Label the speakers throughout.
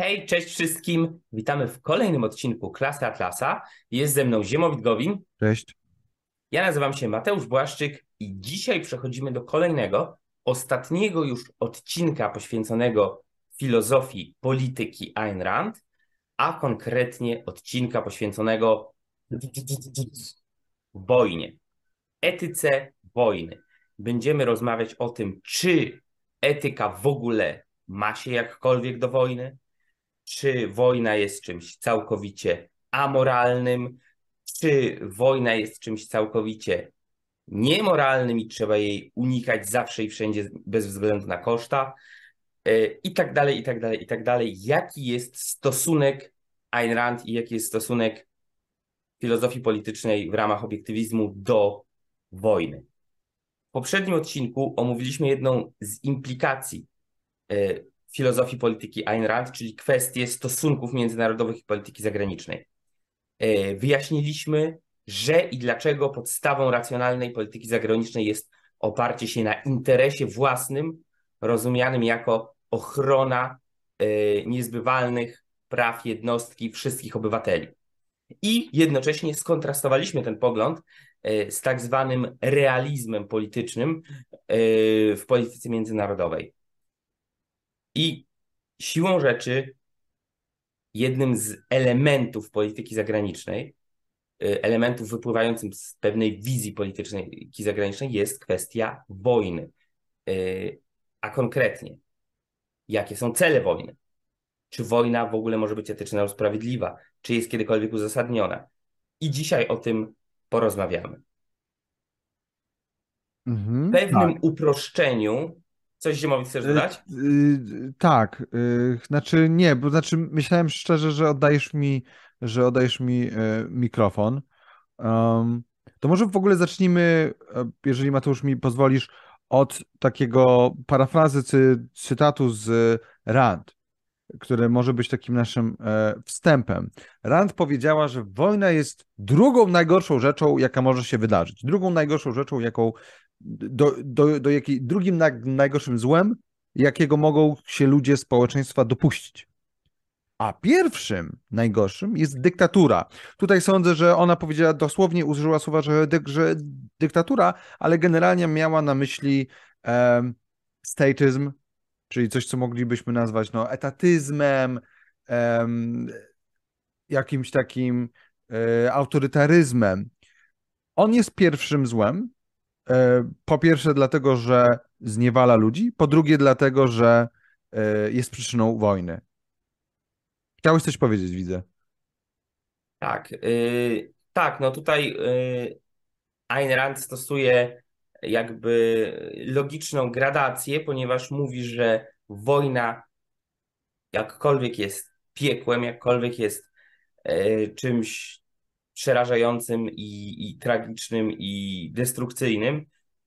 Speaker 1: Hej, cześć wszystkim. Witamy w kolejnym odcinku Klasy Atlasa. Jest ze mną Ziemowit Gowin.
Speaker 2: Cześć.
Speaker 1: Ja nazywam się Mateusz Błaszczyk i dzisiaj przechodzimy do kolejnego, ostatniego już odcinka poświęconego filozofii polityki Ayn Rand, a konkretnie odcinka poświęconego wojnie, etyce wojny. Będziemy rozmawiać o tym, czy etyka w ogóle ma się jakkolwiek do wojny, czy wojna jest czymś całkowicie amoralnym, czy wojna jest czymś całkowicie niemoralnym i trzeba jej unikać zawsze i wszędzie bez względu na koszta e, i tak dalej, i tak dalej, i tak dalej. Jaki jest stosunek Ayn Rand i jaki jest stosunek filozofii politycznej w ramach obiektywizmu do wojny? W poprzednim odcinku omówiliśmy jedną z implikacji e, filozofii polityki Ayn Rand, czyli kwestię stosunków międzynarodowych i polityki zagranicznej. E, wyjaśniliśmy, że i dlaczego podstawą racjonalnej polityki zagranicznej jest oparcie się na interesie własnym, rozumianym jako ochrona e, niezbywalnych praw jednostki wszystkich obywateli. I jednocześnie skontrastowaliśmy ten pogląd e, z tak zwanym realizmem politycznym w polityce międzynarodowej. I siłą rzeczy jednym z elementów polityki zagranicznej, y, elementów wypływającym z pewnej wizji politycznej zagranicznej jest kwestia wojny. Y, a konkretnie, jakie są cele wojny? Czy wojna w ogóle może być etyczna lub sprawiedliwa? Czy jest kiedykolwiek uzasadniona? I dzisiaj o tym porozmawiamy.
Speaker 2: Mhm,
Speaker 1: w pewnym
Speaker 2: tak.
Speaker 1: uproszczeniu Coś Zimowi chcesz y, dodać?
Speaker 2: Yy, tak, yy, znaczy nie, bo znaczy myślałem szczerze, że oddajesz mi, że oddajesz mi yy, mikrofon. Um, to może w ogóle zacznijmy, e, jeżeli Mateusz mi pozwolisz, od takiego parafrazy cy, cytatu z Rand, który może być takim naszym e, wstępem. Rand powiedziała, że wojna jest drugą najgorszą rzeczą, jaka może się wydarzyć. Drugą najgorszą rzeczą, jaką do, do, do jakiej, drugim najgorszym złem, jakiego mogą się ludzie społeczeństwa dopuścić. A pierwszym najgorszym jest dyktatura. Tutaj sądzę, że ona powiedziała dosłownie, użyła słowa, że, że dyktatura, ale generalnie miała na myśli um, statyzm, czyli coś, co moglibyśmy nazwać no, etatyzmem, jakimś takim um, autorytaryzmem. On jest pierwszym złem, E, po pierwsze, dlatego, że zniewala ludzi, po drugie, dlatego, że e, jest przyczyną wojny. Chciałeś coś powiedzieć, widzę.
Speaker 1: Tak, yy, tak, no tutaj yy, Ayn Rand stosuje jakby logiczną gradację, ponieważ mówi, że wojna jakkolwiek jest piekłem, jakkolwiek jest yy, czymś przerażającym i, i tragicznym i destrukcyjnym,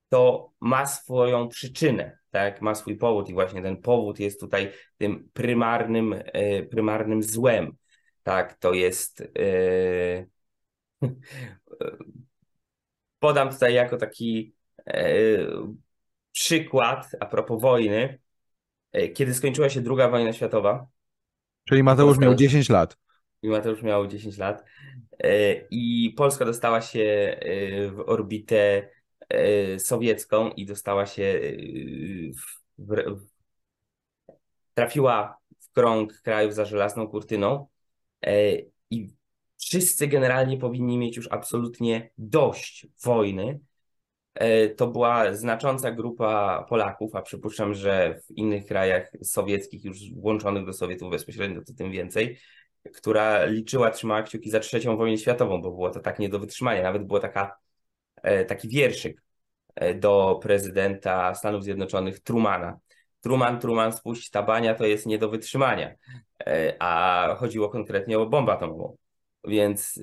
Speaker 1: to ma swoją przyczynę, tak? Ma swój powód i właśnie ten powód jest tutaj tym prymarnym, e, prymarnym złem, tak? To jest e, podam tutaj jako taki e, przykład a propos wojny, kiedy skończyła się druga wojna światowa.
Speaker 2: Czyli Mateusz miał 10 lat.
Speaker 1: I Mateusz miał 10 lat. E, I Polska dostała się e, w orbitę e, sowiecką i dostała się w, w, trafiła w krąg krajów za żelazną kurtyną i wszyscy generalnie powinni mieć już absolutnie dość wojny. To była znacząca grupa Polaków, a przypuszczam, że w innych krajach sowieckich, już włączonych do Sowietów bezpośrednio, to tym więcej, która liczyła, trzymała kciuki za trzecią wojnę światową, bo było to tak nie do wytrzymania. Nawet było taka, e, taki wierszyk e, do prezydenta Stanów Zjednoczonych Trumana. Truman, Truman, spuść tabania, to jest nie do wytrzymania. E, a chodziło konkretnie o bombę atomową. Więc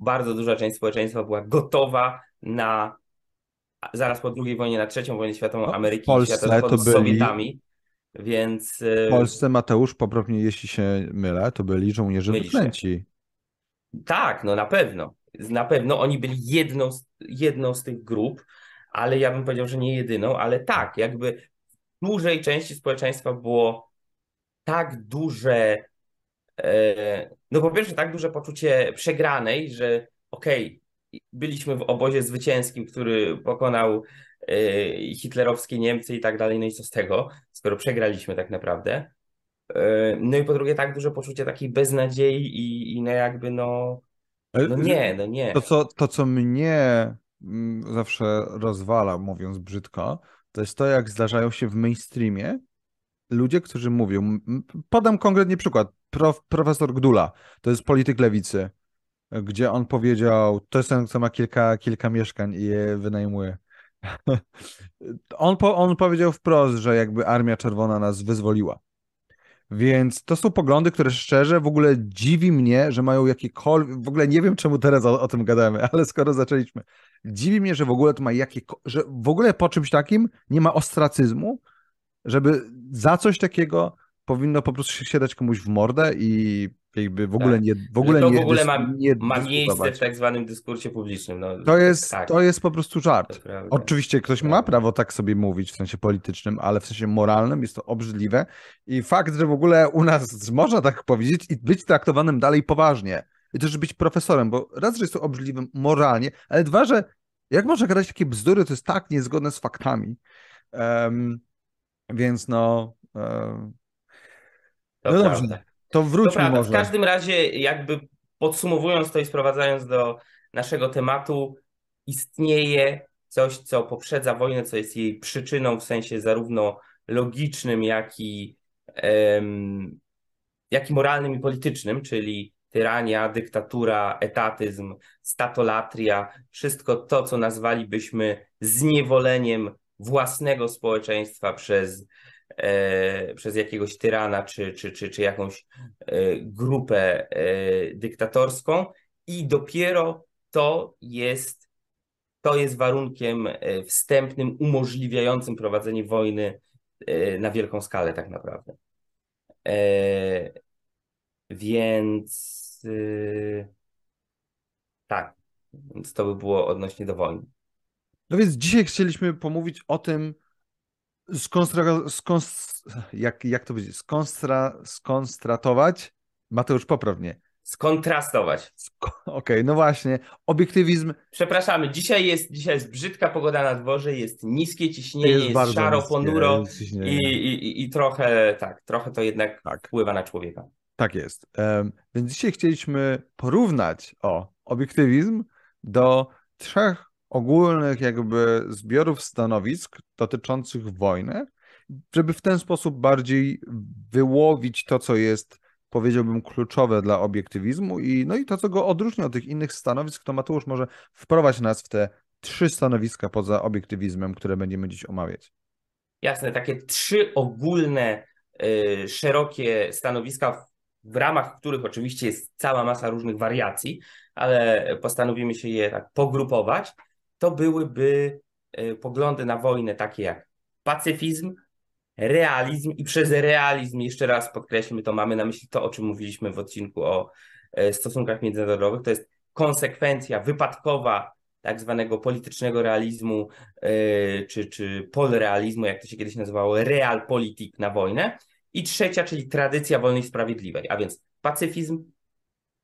Speaker 1: bardzo duża część społeczeństwa była gotowa na zaraz po II wojnie na trzecią wojnę światową no, Ameryki
Speaker 2: Polsce
Speaker 1: świata Zachodu z Sowietami. Więc.
Speaker 2: W y, Polsce Mateusz, poprawnie jeśli się mylę, to byli żołnierze wyklęci.
Speaker 1: Tak, no na pewno. Na pewno oni byli jedną z, jedną z tych grup, ale ja bym powiedział, że nie jedyną, ale tak, jakby w dużej części społeczeństwa było tak duże E, no po pierwsze tak duże poczucie przegranej, że okej, okay, byliśmy w obozie zwycięskim, który pokonał e, hitlerowskie Niemcy i tak dalej, no i co z tego, skoro przegraliśmy tak naprawdę. E, no i po drugie tak duże poczucie takiej beznadziei i, i no jakby no, no nie, no nie.
Speaker 2: To co, to, co mnie mm, zawsze rozwala, mówiąc brzydko, to jest to, jak zdarzają się w mainstreamie ludzie, którzy mówią. Podam konkretnie przykład. Prof, profesor Gdula, to jest polityk lewicy, gdzie on powiedział, to jest ten, co ma kilka, kilka mieszkań i je wynajmuje. on, po, on powiedział wprost, że jakby Armia Czerwona nas wyzwoliła. Więc to są poglądy, które szczerze w ogóle dziwi mnie, że mają jakiekolwiek. W ogóle nie wiem, czemu teraz o, o tym gadamy, ale skoro zaczęliśmy. Dziwi mnie, że w ogóle to ma jakie. że w ogóle po czymś takim nie ma ostracyzmu, żeby za coś takiego powinno po prostu się dać komuś w mordę i jakby w ogóle tak. nie w ogóle
Speaker 1: to
Speaker 2: nie,
Speaker 1: w ogóle ma, nie ma miejsce w tak zwanym dyskursie publicznym. No,
Speaker 2: to, jest, tak. to jest po prostu żart. Oczywiście ktoś ma prawo tak sobie mówić w sensie politycznym, ale w sensie moralnym jest to obrzydliwe i fakt, że w ogóle u nas można tak powiedzieć i być traktowanym dalej poważnie i też być profesorem, bo raz, że jest to obrzydliwe moralnie, ale dwa, że jak można gadać takie bzdury, to jest tak niezgodne z faktami. Um, więc no. Um,
Speaker 1: no dobrze. Prawda.
Speaker 2: To wróćmy to może.
Speaker 1: W każdym razie, jakby podsumowując to i sprowadzając do naszego tematu, istnieje coś, co poprzedza wojnę, co jest jej przyczyną w sensie zarówno logicznym, jak i, um, jak i moralnym i politycznym, czyli tyrania, dyktatura, etatyzm, statolatria, wszystko to, co nazwalibyśmy zniewoleniem własnego społeczeństwa przez E, przez jakiegoś tyrana czy, czy, czy, czy jakąś e, grupę e, dyktatorską i dopiero to jest, to jest warunkiem wstępnym umożliwiającym prowadzenie wojny na wielką skalę tak naprawdę. Więc tak, więc to by było odnośnie do wojny.
Speaker 2: No więc dzisiaj chcieliśmy pomówić o tym, skonstra, skons, jak, jak to będzie? Skonstra, skonstratować? Mateusz, poprawnie.
Speaker 1: Skontrastować.
Speaker 2: Okej, okay, no właśnie. Obiektywizm.
Speaker 1: Przepraszamy, dzisiaj jest, dzisiaj jest brzydka pogoda na dworze, jest niskie ciśnienie, jest, jest szaro, niskie, ponuro i, i, i trochę, tak, trochę to jednak tak. wpływa na człowieka.
Speaker 2: Tak jest. Um, więc dzisiaj chcieliśmy porównać o obiektywizm do trzech ogólnych jakby zbiorów stanowisk dotyczących wojny, żeby w ten sposób bardziej wyłowić to, co jest, powiedziałbym, kluczowe dla obiektywizmu i, no i to, co go odróżnia od tych innych stanowisk, to Mateusz może wprowadzić nas w te trzy stanowiska poza obiektywizmem, które będziemy dziś omawiać.
Speaker 1: Jasne, takie trzy ogólne, yy, szerokie stanowiska, w ramach których oczywiście jest cała masa różnych wariacji, ale postanowimy się je tak pogrupować to byłyby e, poglądy na wojnę takie jak pacyfizm, realizm i przez realizm, jeszcze raz podkreślmy to, mamy na myśli to, o czym mówiliśmy w odcinku o e, stosunkach międzynarodowych, to jest konsekwencja wypadkowa tak zwanego politycznego realizmu, e, czy, czy polrealizmu, jak to się kiedyś nazywało, realpolitik na wojnę. I trzecia, czyli tradycja wolnej i sprawiedliwej, a więc pacyfizm,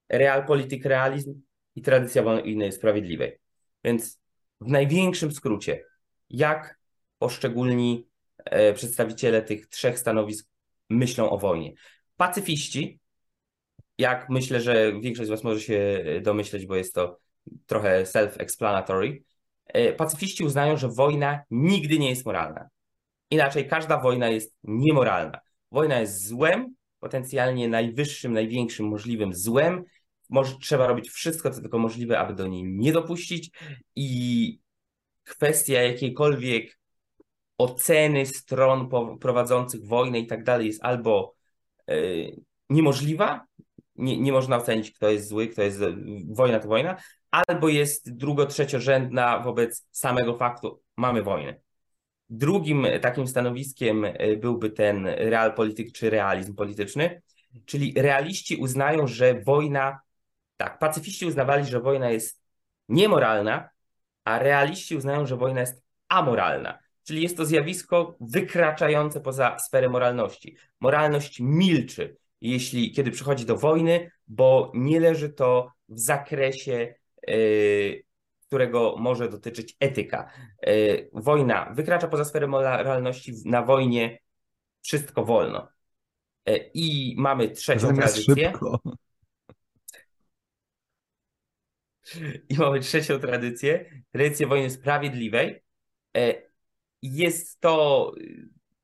Speaker 1: realpolitik, realizm i tradycja wolnej i sprawiedliwej. Więc w największym skrócie, jak poszczególni e, przedstawiciele tych trzech stanowisk myślą o wojnie. Pacyfiści, jak myślę, że większość z Was może się domyśleć, bo jest to trochę self-explanatory, e, pacyfiści uznają, że wojna nigdy nie jest moralna. Inaczej, każda wojna jest niemoralna. Wojna jest złem, potencjalnie najwyższym, największym możliwym złem, może, trzeba robić wszystko, co tylko możliwe, aby do niej nie dopuścić i kwestia jakiejkolwiek oceny stron prowadzących wojnę i tak dalej jest albo y, niemożliwa, nie, nie można ocenić, kto jest zły, kto jest wojna to wojna, albo jest drugo-trzeciorzędna wobec samego faktu, mamy wojnę. Drugim takim stanowiskiem y, byłby ten realpolityk czy realizm polityczny, czyli realiści uznają, że wojna tak, pacyfiści uznawali, że wojna jest niemoralna, a realiści uznają, że wojna jest amoralna. Czyli jest to zjawisko wykraczające poza sferę moralności. Moralność milczy. jeśli, kiedy przychodzi do wojny, bo nie leży to w zakresie, którego może dotyczyć etyka. Wojna wykracza poza sferę moralności, na wojnie wszystko wolno. I mamy trzecią
Speaker 2: Zamiast
Speaker 1: tradycję.
Speaker 2: szybko.
Speaker 1: I mamy trzecią tradycję, tradycję wojny sprawiedliwej. E, Jest to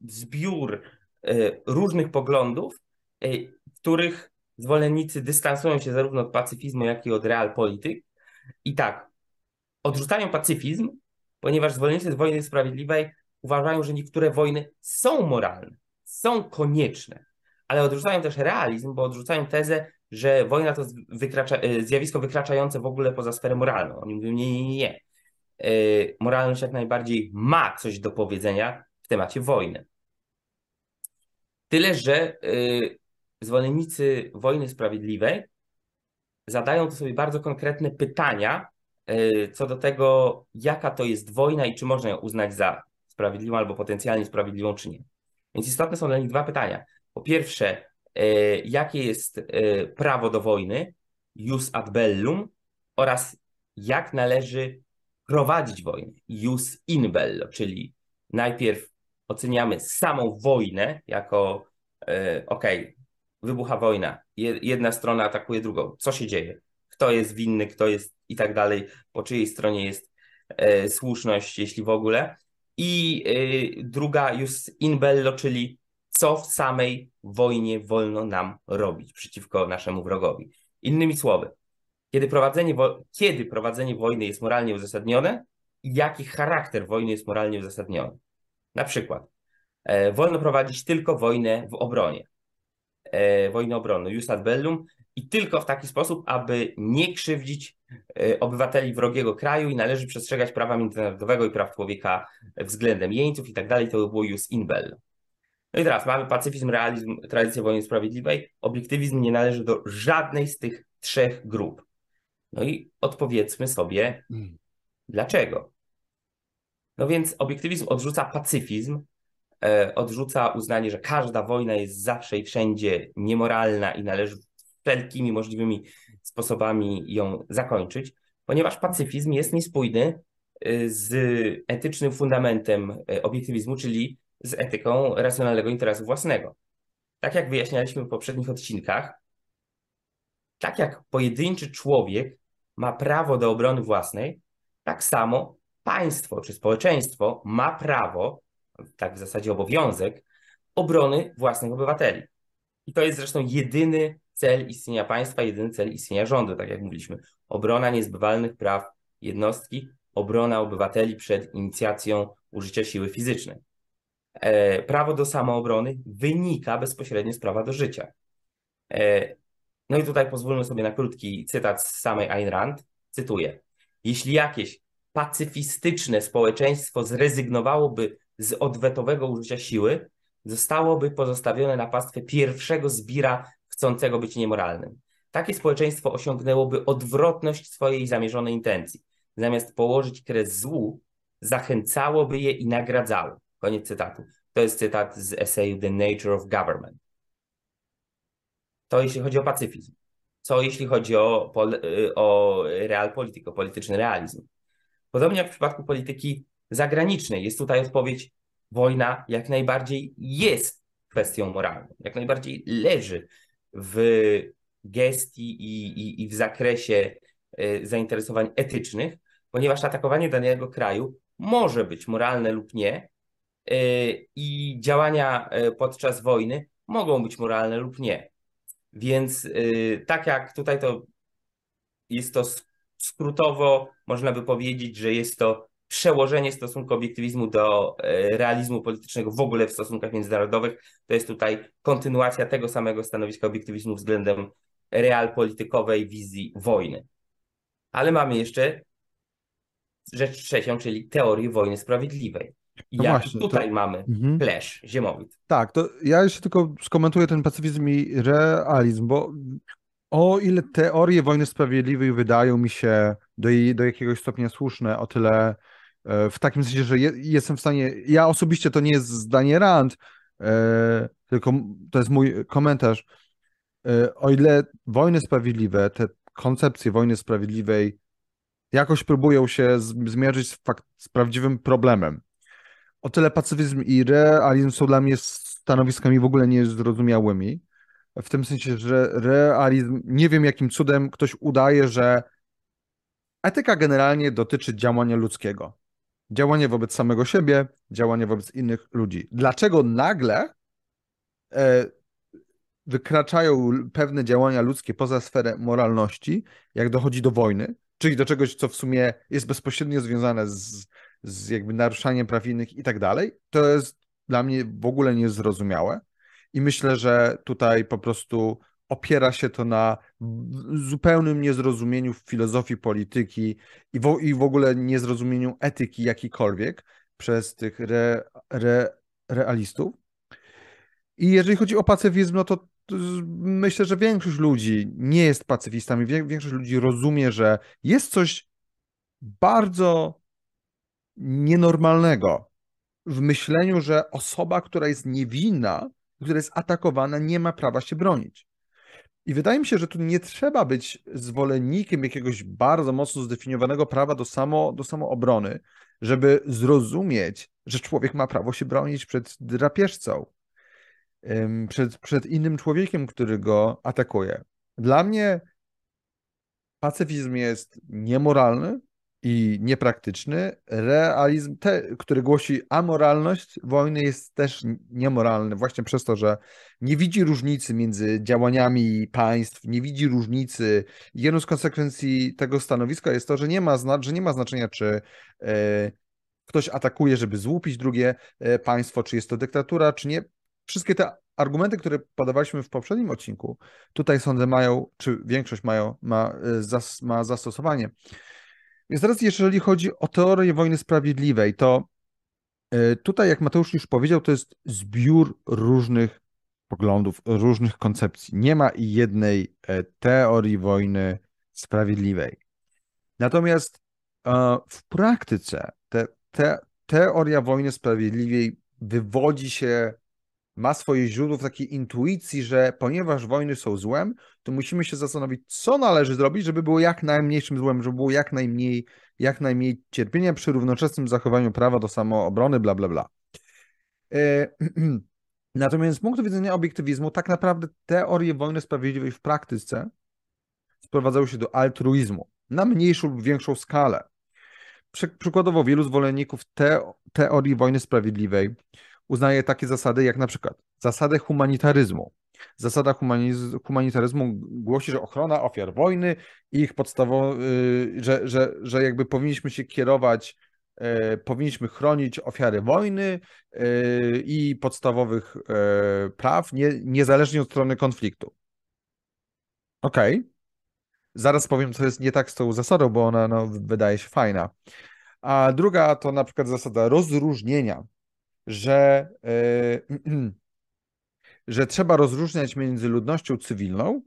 Speaker 1: zbiór e, różnych poglądów, e, których zwolennicy dystansują się zarówno od pacyfizmu, jak i od realpolityk. I tak, odrzucają pacyfizm, ponieważ zwolennicy wojny sprawiedliwej uważają, że niektóre wojny są moralne, są konieczne, ale odrzucają też realizm, bo odrzucają tezę, że wojna to wykracza, zjawisko wykraczające w ogóle poza sferę moralną. Oni mówią, nie, nie, nie, nie. Moralność jak najbardziej ma coś do powiedzenia w temacie wojny. Tyle, że zwolennicy wojny sprawiedliwej zadają sobie bardzo konkretne pytania co do tego, jaka to jest wojna i czy można ją uznać za sprawiedliwą albo potencjalnie sprawiedliwą, czy nie. Więc istotne są dla nich dwa pytania. Po pierwsze, jakie jest prawo do wojny, jus ad bellum, oraz jak należy prowadzić wojnę, jus in bello, czyli najpierw oceniamy samą wojnę jako ok, wybucha wojna, jedna strona atakuje drugą, co się dzieje, kto jest winny, kto jest i tak dalej, po czyjej stronie jest słuszność, jeśli w ogóle. I druga jus in bello, czyli co w samej wojnie wolno nam robić przeciwko naszemu wrogowi. Innymi słowy, kiedy prowadzenie, wo- kiedy prowadzenie wojny jest moralnie uzasadnione i jaki charakter wojny jest moralnie uzasadniony. Na przykład, e, wolno prowadzić tylko wojnę w obronie, e, wojnę obronną, jus ad bellum, i tylko w taki sposób, aby nie krzywdzić e, obywateli wrogiego kraju i należy przestrzegać prawa międzynarodowego i praw człowieka względem jeńców i tak dalej, to by było jus in bello. No i teraz mamy pacyfizm, realizm, tradycję wojny sprawiedliwej. Obiektywizm nie należy do żadnej z tych trzech grup. No i odpowiedzmy sobie, dlaczego. No więc obiektywizm odrzuca pacyfizm, e, odrzuca uznanie, że każda wojna jest zawsze i wszędzie niemoralna i należy wszelkimi możliwymi sposobami ją zakończyć, ponieważ pacyfizm jest niespójny y, z etycznym fundamentem e, obiektywizmu, czyli z etyką racjonalnego interesu własnego. Tak jak wyjaśnialiśmy w poprzednich odcinkach, tak jak pojedynczy człowiek ma prawo do obrony własnej, tak samo państwo czy społeczeństwo ma prawo, tak w zasadzie obowiązek, obrony własnych obywateli. I to jest zresztą jedyny cel istnienia państwa, jedyny cel istnienia rządu, tak jak mówiliśmy. Obrona niezbywalnych praw jednostki, obrona obywateli przed inicjacją użycia siły fizycznej. E, prawo do samoobrony wynika bezpośrednio z prawa do życia. E, no i tutaj pozwólmy sobie na krótki cytat z samej Ayn Rand. Cytuję. Jeśli jakieś pacyfistyczne społeczeństwo zrezygnowałoby z odwetowego użycia siły, zostałoby pozostawione na pastwę pierwszego zbira chcącego być niemoralnym. Takie społeczeństwo osiągnęłoby odwrotność swojej zamierzonej intencji. Zamiast położyć kres złu, zachęcałoby je i nagradzało. Koniec cytatu. To jest cytat z eseju The Nature of Government. To jeśli chodzi o pacyfizm. Co jeśli chodzi o, o realpolitik, o polityczny realizm. Podobnie jak w przypadku polityki zagranicznej, jest tutaj odpowiedź: wojna jak najbardziej jest kwestią moralną, jak najbardziej leży w gestii i, i, i w zakresie zainteresowań etycznych, ponieważ atakowanie danego kraju może być moralne lub nie, i działania podczas wojny mogą być moralne lub nie. Więc tak jak tutaj to jest to skrótowo, można by powiedzieć, że jest to przełożenie stosunku obiektywizmu do realizmu politycznego w ogóle w stosunkach międzynarodowych. To jest tutaj kontynuacja tego samego stanowiska obiektywizmu względem realpolitykowej wizji wojny. Ale mamy jeszcze rzecz trzecią, czyli teorię wojny sprawiedliwej. I
Speaker 2: No właśnie,
Speaker 1: tutaj
Speaker 2: to-
Speaker 1: mamy
Speaker 2: Mhm.
Speaker 1: clash, ziemowit.
Speaker 2: Tak, to ja jeszcze tylko skomentuję ten pacyfizm i realizm, bo o ile teorie wojny sprawiedliwej wydają mi się do, jej- do jakiegoś stopnia słuszne, o tyle e, w takim sensie, że je, jestem w stanie, ja osobiście to nie jest zdanie Rand, e, tylko to jest mój komentarz, e, o ile wojny sprawiedliwe, te koncepcje wojny sprawiedliwej jakoś próbują się zmierzyć z, fakt, z prawdziwym problemem, o tyle pacyfizm i realizm są dla mnie stanowiskami w ogóle niezrozumiałymi. W tym sensie, że realizm, nie wiem jakim cudem ktoś udaje, że etyka generalnie dotyczy działania ludzkiego. Działanie wobec samego siebie, działanie wobec innych ludzi. Dlaczego nagle e, wykraczają pewne działania ludzkie poza sferę moralności, jak dochodzi do wojny, czyli do czegoś, co w sumie jest bezpośrednio związane z, z jakby naruszaniem praw innych i tak dalej, to jest dla mnie w ogóle niezrozumiałe. I myślę, że tutaj po prostu opiera się to na zupełnym niezrozumieniu filozofii polityki i w, i w ogóle niezrozumieniu etyki jakikolwiek przez tych re, re, realistów. I jeżeli chodzi o pacyfizm, no to myślę, że większość ludzi nie jest pacyfistami. Większość ludzi rozumie, że jest coś bardzo nienormalnego w myśleniu, że osoba, która jest niewinna, która jest atakowana, nie ma prawa się bronić. I wydaje mi się, że tu nie trzeba być zwolennikiem jakiegoś bardzo mocno zdefiniowanego prawa do, samo, do samoobrony, żeby zrozumieć, że człowiek ma prawo się bronić przed drapieżcą, przed, przed innym człowiekiem, który go atakuje. Dla mnie pacyfizm jest niemoralny, i niepraktyczny. Realizm, te, który głosi amoralność wojny, jest też niemoralny, właśnie przez to, że nie widzi różnicy między działaniami państw, nie widzi różnicy. Jedną z konsekwencji tego stanowiska jest to, że nie ma, że nie ma znaczenia, czy e, ktoś atakuje, żeby złupić drugie e, państwo, czy jest to dyktatura, czy nie. Wszystkie te argumenty, które podawaliśmy w poprzednim odcinku, tutaj sądzę mają, czy większość mają, ma, e, zas, ma zastosowanie. Więc teraz, jeżeli chodzi o teorię wojny sprawiedliwej, to e, tutaj, jak Mateusz już powiedział, to jest zbiór różnych poglądów, różnych koncepcji. Nie ma jednej e, teorii wojny sprawiedliwej. Natomiast e, w praktyce te, te, teoria wojny sprawiedliwej wywodzi się ma swoje źródło w takiej intuicji, że ponieważ wojny są złem, to musimy się zastanowić, co należy zrobić, żeby było jak najmniejszym złem, żeby było jak najmniej, jak najmniej cierpienia przy równoczesnym zachowaniu prawa do samoobrony, bla, bla, bla. E, natomiast z punktu widzenia obiektywizmu, tak naprawdę teorie wojny sprawiedliwej w praktyce sprowadzały się do altruizmu na mniejszą lub większą skalę. Przykładowo wielu zwolenników te, teorii wojny sprawiedliwej uznaje takie zasady jak na przykład zasadę humanitaryzmu. Zasada humanitaryzmu głosi, że ochrona ofiar wojny i ich podstawowo, y, że, że, że jakby powinniśmy się kierować, y, powinniśmy chronić ofiary wojny y, i podstawowych praw, nie, niezależnie od strony konfliktu. Okej. Okay. Zaraz powiem, co jest nie tak z tą zasadą, bo ona no, wydaje się fajna. A druga to na przykład zasada rozróżnienia że, e, że trzeba rozróżniać między ludnością cywilną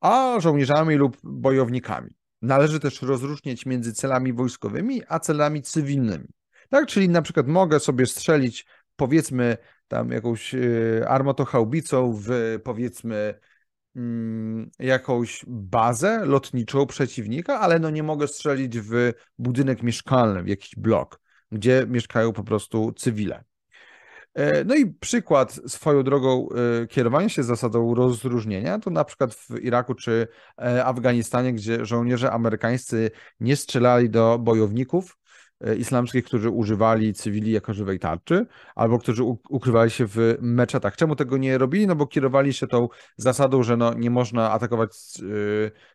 Speaker 2: a żołnierzami lub bojownikami. Należy też rozróżniać między celami wojskowymi a celami cywilnymi. Tak, czyli na przykład mogę sobie strzelić powiedzmy tam jakąś e, armotochaubicą w powiedzmy mm, jakąś bazę lotniczą przeciwnika, ale no nie mogę strzelić w budynek mieszkalny, w jakiś blok, gdzie mieszkają po prostu cywile. E, no i przykład swoją drogą e, kierowania się zasadą rozróżnienia, to na przykład w Iraku czy e, Afganistanie, gdzie żołnierze amerykańscy nie strzelali do bojowników islamskich, którzy używali cywili jako żywej tarczy, albo którzy ukrywali się w meczetach. Czemu tego nie robili? No bo kierowali się tą zasadą, że no nie można atakować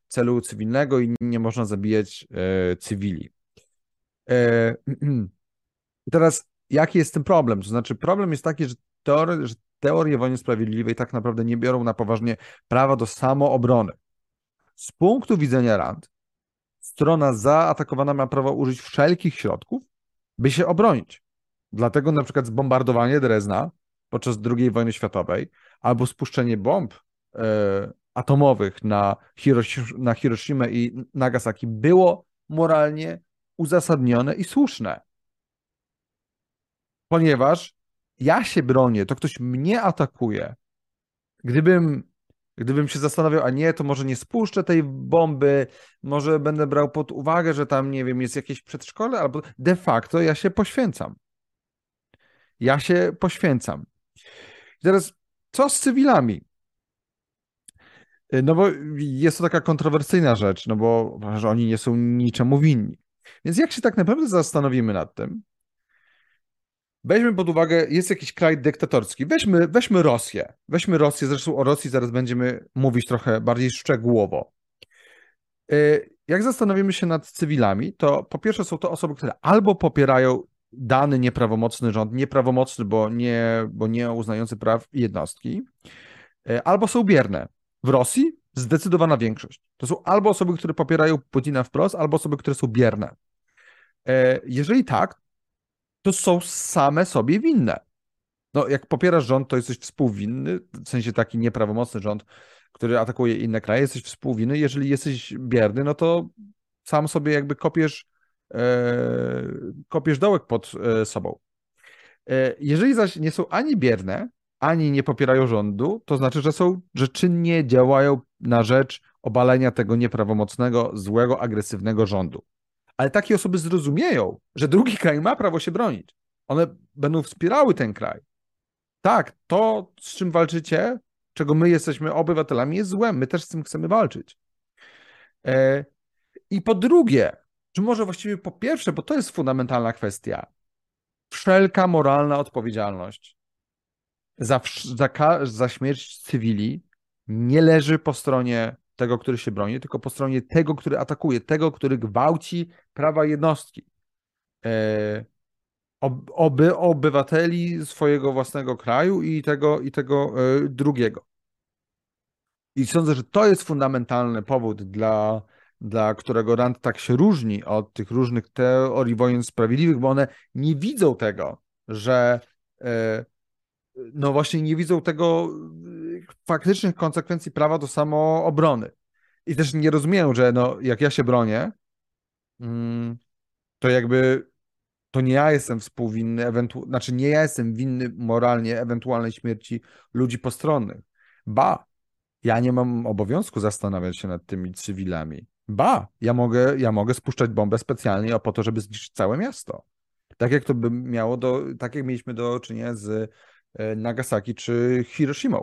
Speaker 2: celu cywilnego i nie można zabijać cywili. Teraz jaki jest ten problem? To znaczy, problem jest taki, że, teorie, że teorie wojny sprawiedliwej tak naprawdę nie biorą na poważnie prawa do samoobrony. Z punktu widzenia Rand, strona zaatakowana ma prawo użyć wszelkich środków, by się obronić. Dlatego na przykład zbombardowanie Drezna podczas II wojny światowej albo spuszczenie bomb e, atomowych na, Hiroshi na Hiroshima i Nagasaki było moralnie uzasadnione i słuszne ponieważ ja się bronię, to ktoś mnie atakuje. Gdybym, Gdybym się zastanawiał, a nie, to może nie spuszczę tej bomby, może będę brał pod uwagę, że tam, nie wiem, jest jakieś przedszkole, albo de facto ja się poświęcam. Ja się poświęcam. I teraz, co z cywilami? No bo jest to taka kontrowersyjna rzecz, no bo że oni nie są niczemu winni. Więc jak się tak naprawdę zastanowimy nad tym, weźmy pod uwagę, jest jakiś kraj dyktatorski, weźmy, weźmy Rosję. Weźmy Rosję, zresztą o Rosji zaraz będziemy mówić trochę bardziej szczegółowo. Y, jak zastanowimy się nad cywilami, to po pierwsze są to osoby, które albo popierają dany nieprawomocny rząd, nieprawomocny, bo nie, bo nie uznający praw jednostki, y, albo są bierne. W Rosji zdecydowana większość. To są albo osoby, które popierają Putina wprost, albo osoby, które są bierne. E, jeżeli tak, to są same sobie winne. No, jak popierasz rząd, to jesteś współwinny, w sensie taki nieprawomocny rząd, który atakuje inne kraje, jesteś współwinny. Jeżeli jesteś bierny, no to sam sobie jakby kopiesz, e, kopiesz dołek pod e, sobą. E, jeżeli zaś nie są ani bierne, ani nie popierają rządu, to znaczy, że są, że czynnie działają na rzecz obalenia tego nieprawomocnego, złego, agresywnego rządu. Ale takie osoby zrozumieją, że drugi kraj ma prawo się bronić. One będą wspierały ten kraj. Tak, to, z czym walczycie, czego my jesteśmy obywatelami, jest złem. My też z tym chcemy walczyć. E, I po drugie, czy może właściwie po pierwsze, bo to jest fundamentalna kwestia, wszelka moralna odpowiedzialność za, za, za śmierć cywili nie leży po stronie tego, który się broni, tylko po stronie tego, który atakuje, tego, który gwałci prawa jednostki. E, oby obywateli swojego własnego kraju i tego, i tego e, drugiego. I sądzę, że to jest fundamentalny powód, dla, dla którego Rand tak się różni od tych różnych teorii wojen sprawiedliwych, bo one nie widzą tego, że e, no właśnie nie widzą tego faktycznych konsekwencji prawa do samoobrony. I też nie rozumieją, że no, jak ja się bronię, mm, to jakby to nie ja jestem współwinny, ewentu- znaczy nie ja jestem winny moralnie ewentualnej śmierci ludzi postronnych. Ba, ja nie mam obowiązku zastanawiać się nad tymi cywilami. Ba, ja mogę, ja mogę spuszczać bombę specjalnie po to, żeby zniszczyć całe miasto. Tak jak to by miało do, tak jak mieliśmy do czynienia z E, Nagasaki czy Hiroshima.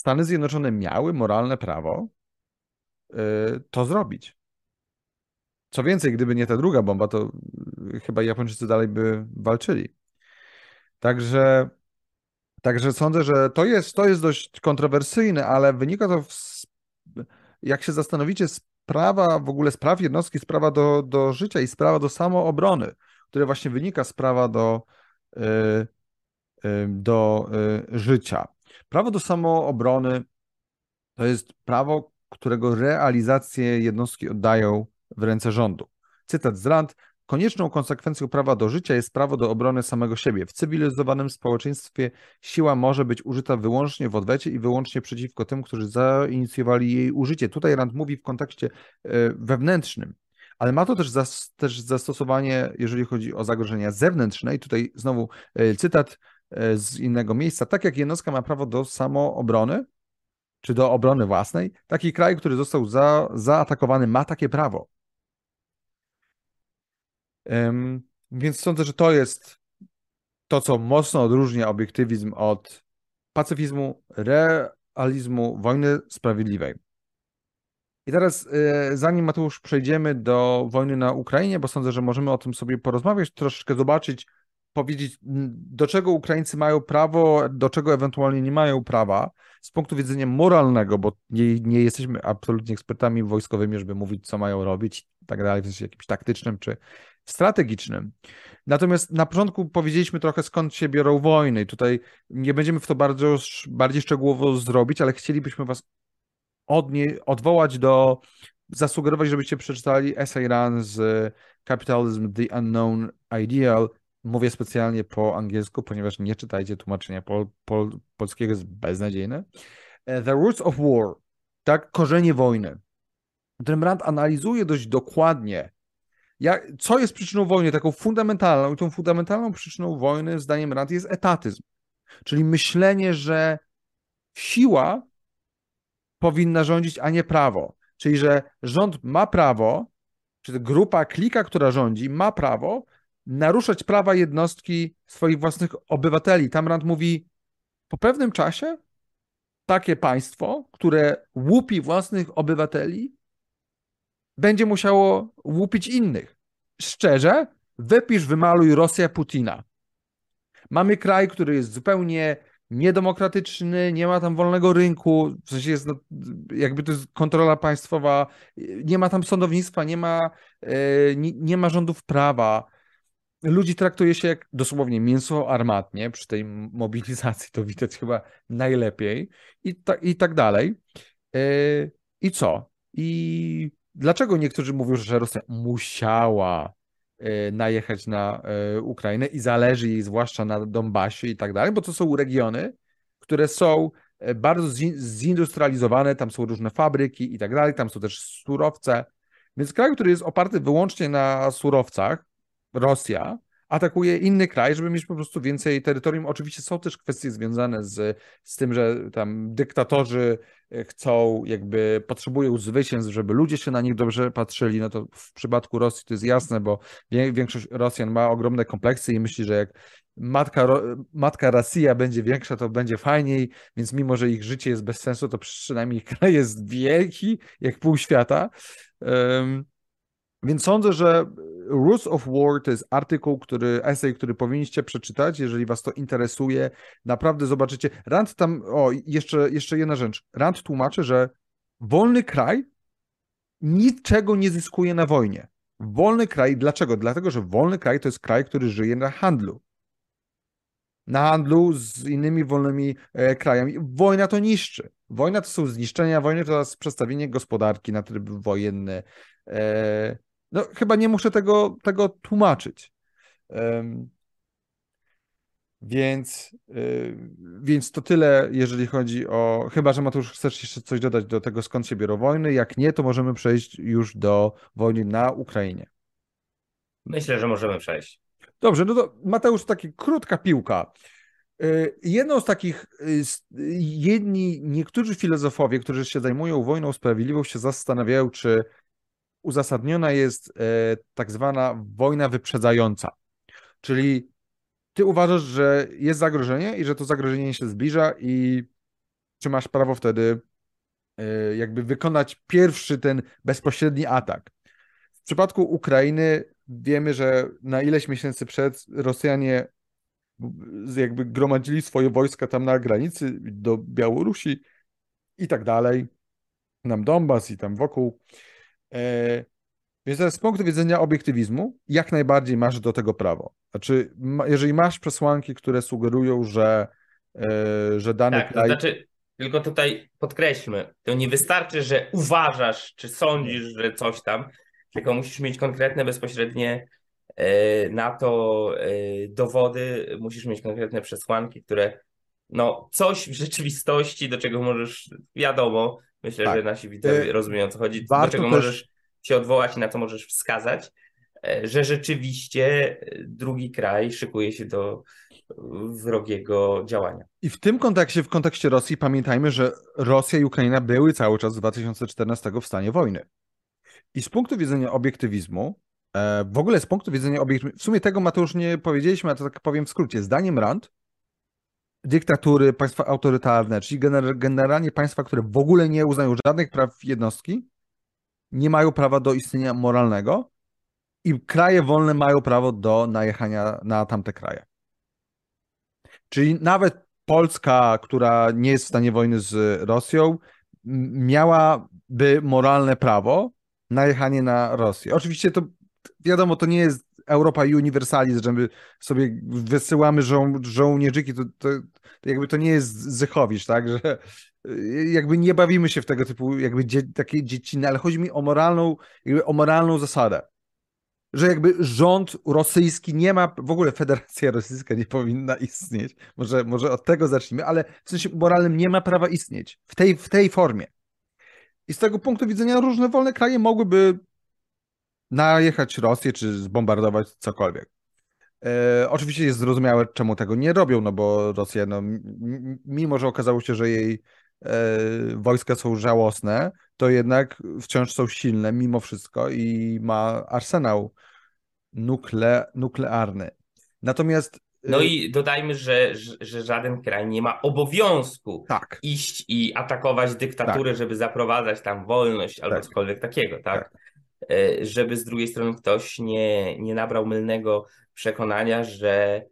Speaker 2: Stany Zjednoczone miały moralne prawo e, to zrobić. Co więcej, gdyby nie ta druga bomba, to chyba Japończycy dalej by walczyli. Także, także sądzę, że to jest, to jest dość kontrowersyjne, ale wynika to, w, jak się zastanowicie, sprawa w ogóle spraw jednostki, sprawa do, do życia i sprawa do samoobrony, które właśnie wynika z prawa do, Y, y, do y, życia. Prawo do samoobrony to jest prawo, którego realizację jednostki oddają w ręce rządu. Cytat z Rand. Konieczną konsekwencją prawa do życia jest prawo do obrony samego siebie. W cywilizowanym społeczeństwie siła może być użyta wyłącznie w odwecie i wyłącznie przeciwko tym, którzy zainicjowali jej użycie. Tutaj Rand mówi w kontekście wewnętrznym ale ma to też, zas, też zastosowanie, jeżeli chodzi o zagrożenia zewnętrzne. I tutaj znowu e, cytat e, z innego miejsca. Tak jak jednostka ma prawo do samoobrony, czy do obrony własnej, taki kraj, który został za, zaatakowany, ma takie prawo. Um, więc sądzę, że to jest to, co mocno odróżnia obiektywizm od pacyfizmu, realizmu, wojny sprawiedliwej. I teraz, e, zanim Mateusz przejdziemy do wojny na Ukrainie, bo sądzę, że możemy o tym sobie porozmawiać, troszeczkę zobaczyć, powiedzieć, do czego Ukraińcy mają prawo, do czego ewentualnie nie mają prawa, z punktu widzenia moralnego, bo nie, nie jesteśmy absolutnie ekspertami wojskowymi, żeby mówić, co mają robić i tak dalej, w sensie jakimś taktycznym czy strategicznym. Natomiast na początku powiedzieliśmy trochę, skąd się biorą wojny. Tutaj nie będziemy w to bardzo, bardziej szczegółowo zrobić, ale chcielibyśmy Was odnie, odwołać do, zasugerować, żebyście przeczytali essay run z Capitalism, The Unknown Ideal. Mówię specjalnie po angielsku, ponieważ nie czytajcie tłumaczenia pol, pol, polskiego, jest beznadziejne. E, The Roots of War, tak, korzenie wojny. Ten Rand analizuje dość dokładnie, jak, co jest przyczyną wojny, taką fundamentalną. I tą fundamentalną przyczyną wojny, zdaniem Rand, jest etatyzm. Czyli myślenie, że siła powinna rządzić, a nie prawo. Czyli, że rząd ma prawo, czy grupa, klika, która rządzi, ma prawo naruszać prawa jednostki swoich własnych obywateli. Tam Rand mówi, po pewnym czasie takie państwo, które łupi własnych obywateli, będzie musiało łupić innych. Szczerze, wypisz, wymaluj Rosja Putina. Mamy kraj, który jest zupełnie niedemokratyczny, nie ma tam wolnego rynku, w sensie jest, jakby to jest kontrola państwowa, nie ma tam sądownictwa, nie ma, e, nie, nie ma rządów prawa. Ludzi traktuje się jak dosłownie mięso armatnie, przy tej mobilizacji to widać chyba najlepiej i, ta, i tak dalej. E, I co? I dlaczego niektórzy mówią, że Rosja musiała E, najechać na e, Ukrainę i zależy jej zwłaszcza na Donbasie i tak dalej, bo to są regiony, które są bardzo zindustrializowane, tam są różne fabryki i tak dalej, tam są też surowce. Więc kraj, który jest oparty wyłącznie na surowcach, Rosja, atakuje inny kraj, żeby mieć po prostu więcej terytorium. Oczywiście są też kwestie związane z, z tym, że tam dyktatorzy e, chcą, jakby potrzebują zwycięstw, żeby ludzie się na nich dobrze patrzyli. No to w przypadku Rosji to jest jasne, bo większość Rosjan ma ogromne kompleksy i myśli, że jak matka, matka Rosja będzie większa, to będzie fajniej, więc mimo, że ich życie jest bez sensu, to przynajmniej kraj jest wielki, jak pół świata. Um, więc sądzę, że Rules of War to jest artykuł, który, essay, który powinniście przeczytać, jeżeli was to interesuje. Naprawdę zobaczycie. Rand tam, o, jeszcze, jeszcze jedna rzecz. Rand tłumaczy, że wolny kraj niczego nie zyskuje na wojnie. Wolny kraj, dlaczego? Dlatego, że wolny kraj to jest kraj, który żyje na handlu. Na handlu z innymi wolnymi e, krajami. Wojna to niszczy. Wojna to są zniszczenia, wojna to jest przestawienie gospodarki na tryb wojenny. E, no, chyba nie muszę tego, tego tłumaczyć. Um, więc, yy, więc to tyle, jeżeli chodzi o. Chyba, że Mateusz, chcesz jeszcze coś dodać do tego, skąd się biorą wojny. Jak nie, to możemy przejść już do wojny na Ukrainie.
Speaker 1: Myślę, że możemy przejść.
Speaker 2: Dobrze, no to Mateusz, taka krótka piłka. Y, jedną z takich, y, jedni, niektórzy filozofowie, którzy się zajmują wojną sprawiedliwą, się zastanawiają, czy uzasadniona jest e, tak zwana wojna wyprzedzająca. Czyli ty uważasz, że jest zagrożenie i że to zagrożenie się zbliża i czy masz prawo wtedy e, jakby wykonać pierwszy ten bezpośredni atak. W przypadku Ukrainy wiemy, że na ileś miesięcy przed Rosjanie jakby gromadzili swoje wojska tam na granicy do Białorusi i tak dalej, nam Donbas i tam wokół. E, więc teraz z punktu widzenia obiektywizmu, jak najbardziej masz do tego prawo. Znaczy, jeżeli masz przesłanki, które sugerują, że, e, że dany
Speaker 1: tak, kraj... To znaczy, tylko tutaj podkreślmy, to nie wystarczy, że uważasz, czy sądzisz, że coś tam, tylko musisz mieć konkretne, bezpośrednie e, na to dowody, musisz mieć konkretne przesłanki, które no coś w rzeczywistości, do czego możesz, wiadomo, myślę, tak. że nasi widzowie rozumieją, co chodzi, Warto do czego też... możesz się odwołać i na co możesz wskazać, e, że rzeczywiście e, drugi kraj szykuje się do wrogiego działania.
Speaker 2: I w tym kontekście, w kontekście Rosji, pamiętajmy, że Rosja i Ukraina były cały czas w 2014 w stanie wojny. I z punktu widzenia obiektywizmu, e, w ogóle z punktu widzenia obiektywizmu, w sumie tego Mateusz nie powiedzieliśmy, a to tak powiem w skrócie. Zdaniem Rand, dyktatury, państwa autorytarne, czyli generalnie państwa, które w ogóle nie uznają żadnych praw jednostki, nie mają prawa do istnienia moralnego i kraje wolne mają prawo do najechania na tamte kraje. Czyli nawet Polska, która nie jest w stanie wojny z Rosją, miałaby moralne prawo na jechanie na Rosję. Oczywiście to wiadomo, to nie jest Europa universalizm, że my sobie wysyłamy żo żołnierzyki, to, to, to, jakby to nie jest Zychowicz, tak, że y, jakby nie bawimy się w tego typu jakby dzie takie dzieciny, ale chodzi mi o moralną, jakby o moralną zasadę, że jakby rząd rosyjski nie ma, w ogóle Federacja Rosyjska nie powinna istnieć, może, może od tego zacznijmy, ale w sensie moralnym nie ma prawa istnieć w tej, w tej formie. I z tego punktu widzenia różne wolne kraje mogłyby najechać Rosję, czy zbombardować cokolwiek. E, oczywiście jest zrozumiałe, czemu tego nie robią, no bo Rosja, no, mimo że okazało się, że jej e, wojska są żałosne, to jednak wciąż są silne mimo wszystko i ma arsenał nukle, nuklearny. Natomiast
Speaker 1: no y, i dodajmy, że, że, żaden kraj nie ma obowiązku
Speaker 2: tak.
Speaker 1: iść i atakować dyktaturę, tak. żeby zaprowadzać tam wolność albo tak. cokolwiek takiego, tak? tak? E, żeby z drugiej strony ktoś nie, nie nabrał mylnego przekonania, że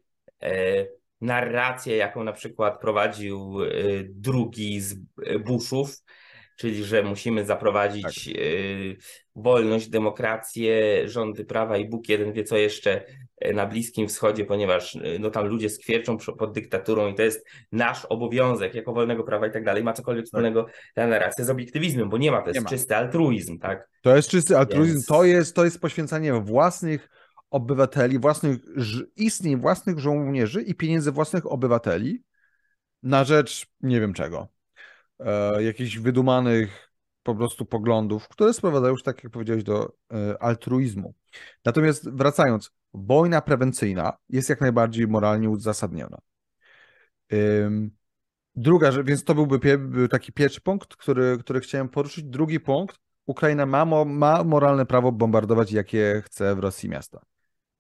Speaker 1: e, narrację, jaką na przykład prowadził e, drugi z Bushów, czyli że musimy zaprowadzić tak. wolność, demokrację, rządy prawa i Bóg jeden wie co jeszcze na Bliskim Wschodzie, ponieważ no tam ludzie skwierczą pod dyktaturą i to jest nasz obowiązek jako wolnego prawa i tak dalej. Ma cokolwiek tak. wspólnego ta narracja z obiektywizmem, bo nie ma, to jest czysty altruizm, tak?
Speaker 2: To jest czysty altruizm, Więc... to, jest, to jest poświęcanie własnych obywateli, własnych istnień, własnych żołnierzy i pieniędzy własnych obywateli na rzecz nie wiem czego. E, jakichś wydumanych po prostu poglądów, które sprowadzają już, tak jak powiedziałeś, do e, altruizmu. Natomiast wracając, wojna prewencyjna jest jak najbardziej moralnie uzasadniona. Druga rzecz, więc to byłby taki pierwszy punkt, który, który chciałem poruszyć. Drugi punkt, Ukraina ma, ma moralne prawo bombardować jakie chce w Rosji miasta.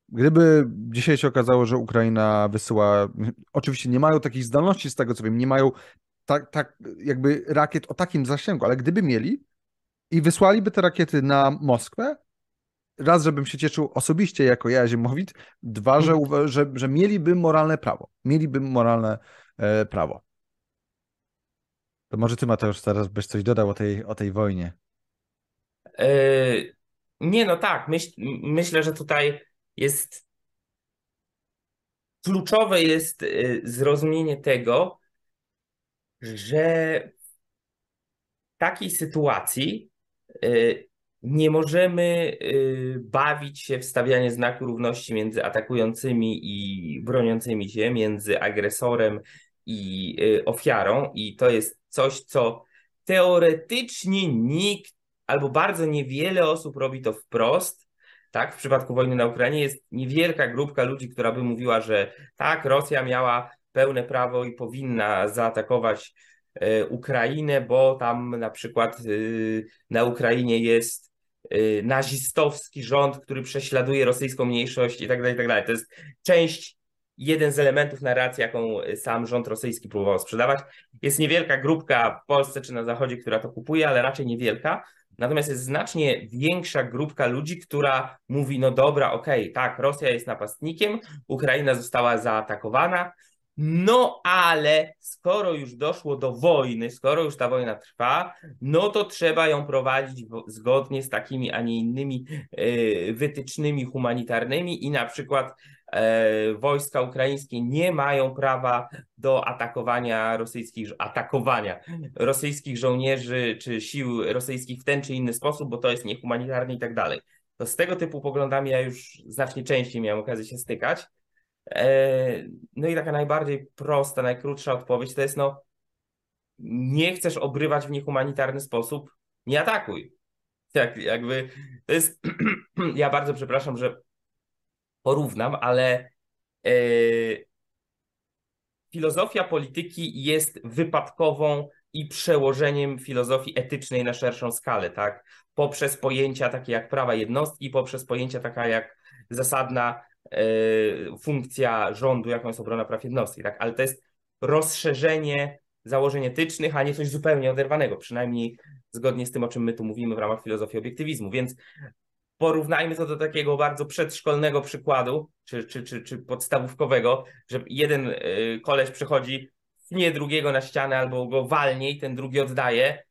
Speaker 2: Gdyby dzisiaj się okazało, że Ukraina wysyła, oczywiście nie mają takich zdolności z tego co wiem, nie mają tak, tak jakby rakiet o takim zasięgu, ale gdyby mieli i wysłaliby te rakiety na Moskwę, raz, żebym się cieszył osobiście jako ja, Ziemowit, dwa, że, mhm. że, że mieliby moralne prawo. Mieliby moralne e, prawo. To może ty, Mateusz, teraz byś coś dodał o tej, o tej wojnie.
Speaker 1: Yy, nie, no tak. Myśl, myślę, że tutaj jest kluczowe jest e, zrozumienie tego, że w takiej sytuacji nie możemy y, bawić się w stawianie znaku równości między atakującymi i broniącymi się, między agresorem i y, ofiarą, i to jest coś, co teoretycznie nikt albo bardzo niewiele osób robi to wprost. Tak, w przypadku wojny na Ukrainie jest niewielka grupka ludzi, która by mówiła, że tak, Rosja miała pełne prawo i powinna zaatakować y, Ukrainę, bo tam na przykład na Ukrainie jest nazistowski rząd, który prześladuje rosyjską mniejszość i tak dalej, i tak dalej. To jest część, jeden z elementów narracji, jaką sam rząd rosyjski próbował sprzedawać. Jest niewielka grupka w Polsce czy na Zachodzie, która to kupuje, ale raczej niewielka. Natomiast jest znacznie większa grupka ludzi, która mówi, no dobra, okej, okay, tak, Rosja jest napastnikiem, Ukraina została zaatakowana, no ale skoro już doszło do wojny, skoro już ta wojna trwa, no to trzeba ją prowadzić zgodnie z takimi, a nie innymi e, wytycznymi humanitarnymi i na przykład e, wojska ukraińskie nie mają prawa do atakowania rosyjskich, atakowania rosyjskich żołnierzy czy sił rosyjskich w ten czy inny sposób, bo to jest niehumanitarne i tak dalej. To z tego typu poglądami ja już znacznie częściej miałem okazję się stykać. E, no i taka najbardziej prosta, najkrótsza odpowiedź to jest no nie chcesz obrywać w niehumanitarny sposób, nie atakuj. Tak, jakby to jest, ja bardzo przepraszam, że porównam, ale e, filozofia polityki jest wypadkową i przełożeniem filozofii etycznej na szerszą skalę, tak? Poprzez pojęcia takie jak prawa jednostki, poprzez pojęcia taka jak zasadna funkcja rządu, jaką jest obrona praw jednostki, tak? Ale to jest rozszerzenie założeń etycznych, a nie coś zupełnie oderwanego, przynajmniej zgodnie z tym, o czym my tu mówimy w ramach filozofii obiektywizmu. Więc porównajmy to do takiego bardzo przedszkolnego przykładu, czy, czy, czy, czy podstawówkowego, że jeden e, koleś przychodzi, nie drugiego na ścianę albo go walnie i ten drugi oddaje.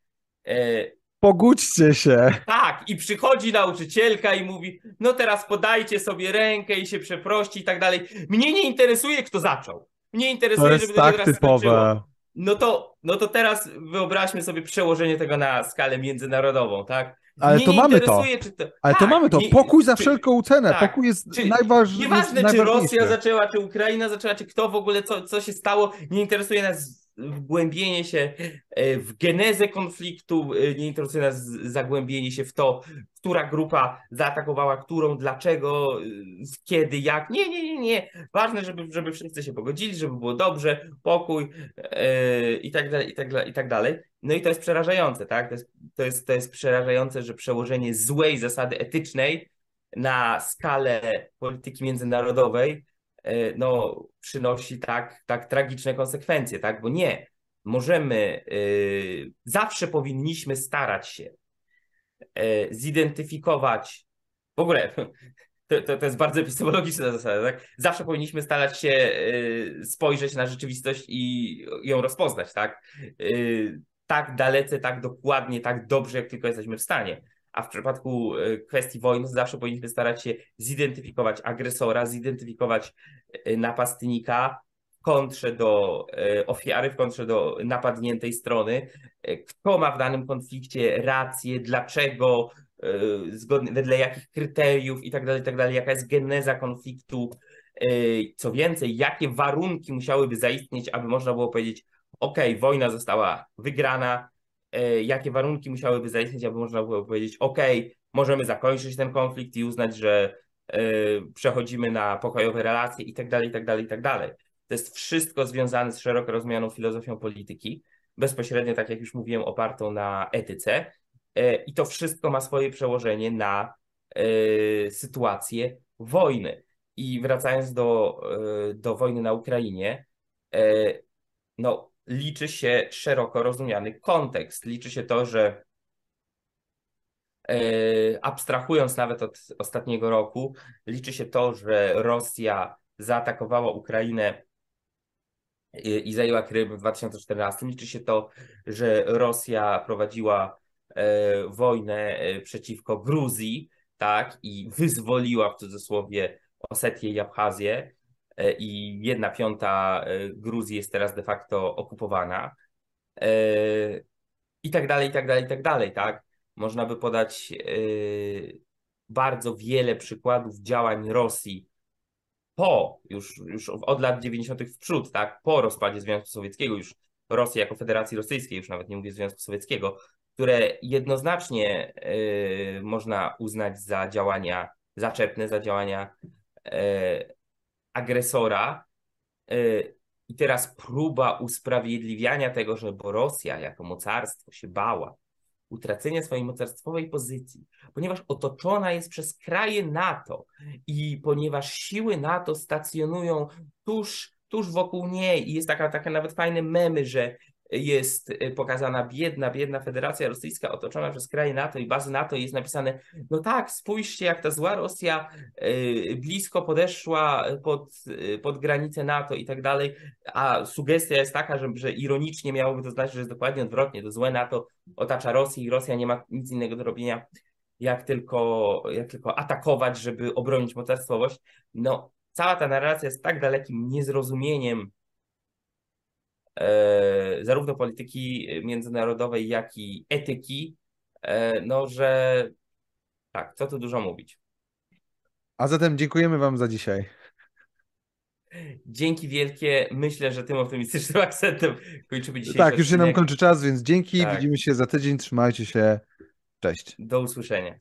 Speaker 2: Pogódźcie się.
Speaker 1: Tak, i przychodzi nauczycielka i mówi, no teraz podajcie sobie rękę i się przeprości i tak dalej. Mnie nie interesuje, kto zaczął. Mnie interesuje,
Speaker 2: to jest
Speaker 1: żeby
Speaker 2: tak to teraz typowe.
Speaker 1: No to, no to teraz wyobraźmy sobie przełożenie tego na skalę międzynarodową, tak?
Speaker 2: Ale to mamy to. to. Ale tak, to mamy to. Pokój za wszelką cenę. Tak. Pokój jest czy, najważniejszy.
Speaker 1: Nieważne, czy Rosja zaczęła, czy Ukraina zaczęła, czy kto w ogóle, co, co się stało, nie interesuje nas wgłębienie się e, w genezę konfliktu, e, nie interesuje nas zagłębienie się w to, która grupa zaatakowała którą, dlaczego, e, kiedy, jak. Nie, nie, nie, nie. Ważne, żeby, żeby wszyscy się pogodzili, żeby było dobrze, pokój i tak dalej, i tak dalej, i tak dalej. No i to jest przerażające, tak? To jest, to jest, to jest przerażające, że przełożenie złej zasady etycznej na skalę polityki międzynarodowej no, przynosi tak, tak tragiczne konsekwencje, tak? Bo nie, możemy, yy, zawsze powinniśmy starać się yy, zidentyfikować, w ogóle to, to, to, jest bardzo epistemologiczna zasada, tak? Zawsze powinniśmy starać się spojrzeć na rzeczywistość i ją rozpoznać, tak? tak dalece, tak dokładnie, tak dobrze, jak tylko jesteśmy w stanie a w przypadku e, kwestii wojny zawsze powinniśmy starać się zidentyfikować agresora, zidentyfikować e, napastnika w kontrze do e, ofiary, w kontrze do napadniętej strony, kto ma w danym konflikcie rację, dlaczego, zgodnie, wedle jakich kryteriów i tak dalej, i tak jaka jest geneza konfliktu, co więcej, jakie warunki musiałyby zaistnieć, aby można było powiedzieć, ok, wojna została wygrana, jakie warunki musiałyby zaistnieć, aby można było powiedzieć, OK, możemy zakończyć ten konflikt i uznać, że e, przechodzimy na pokojowe relacje i tak tak tak dalej. To jest wszystko związane z szeroko rozumianą filozofią polityki, bezpośrednio, tak jak już mówiłem, opartą na etyce. E, I to wszystko ma swoje przełożenie na sytuację wojny. I wracając do, do wojny na Ukrainie, no, liczy się szeroko rozumiany kontekst. Liczy się to, że e, abstrahując nawet od ostatniego roku, liczy się to, że Rosja zaatakowała Ukrainę i zajęła Krym w 2014. Liczy się to, że Rosja prowadziła e, wojnę e, przeciwko Gruzji, tak, i wyzwoliła w cudzysłowie Osetię i Abchazję. E, i jedna piąta e, Gruzji jest teraz de facto okupowana. E, I tak dalej, i tak dalej, i tak dalej, tak? Można by podać bardzo wiele przykładów działań Rosji po, już, już od lat 90. w przód, tak? Po rozpadzie Związku Sowieckiego, już Rosji jako Federacji Rosyjskiej, już nawet nie mówię Związku Sowieckiego, które jednoznacznie można uznać za działania zaczepne, za działania agresora. Y, I teraz próba usprawiedliwiania tego, że bo Rosja jako mocarstwo się bała utracenia swojej mocarstwowej pozycji, ponieważ otoczona jest przez kraje NATO i ponieważ siły NATO stacjonują tuż, tuż wokół niej i jest taka, taka nawet fajne memy, że jest y, pokazana biedna, biedna Federacja Rosyjska otoczona przez kraje NATO i bazy NATO i jest napisane, no tak, spójrzcie jak ta zła Rosja y, blisko podeszła pod, y, pod granicę NATO i tak dalej, a sugestia jest taka, że, że ironicznie miałoby to znaczyć, że jest dokładnie odwrotnie, to złe NATO otacza Rosję i Rosja nie ma nic innego do robienia jak tylko, jak tylko atakować, żeby obronić mocarstwowość. No, cała ta narracja jest tak dalekim niezrozumieniem zarówno polityki międzynarodowej, jak i etyki, e, no że tak, co tu dużo mówić.
Speaker 2: A zatem dziękujemy Wam za dzisiaj.
Speaker 1: Dzięki wielkie. Myślę, że tym optymistycznym akcentem kończymy dzisiaj.
Speaker 2: Tak, już się nam kończy czas, więc dzięki. Tak. Widzimy się za tydzień. Trzymajcie się. Cześć.
Speaker 1: Do usłyszenia.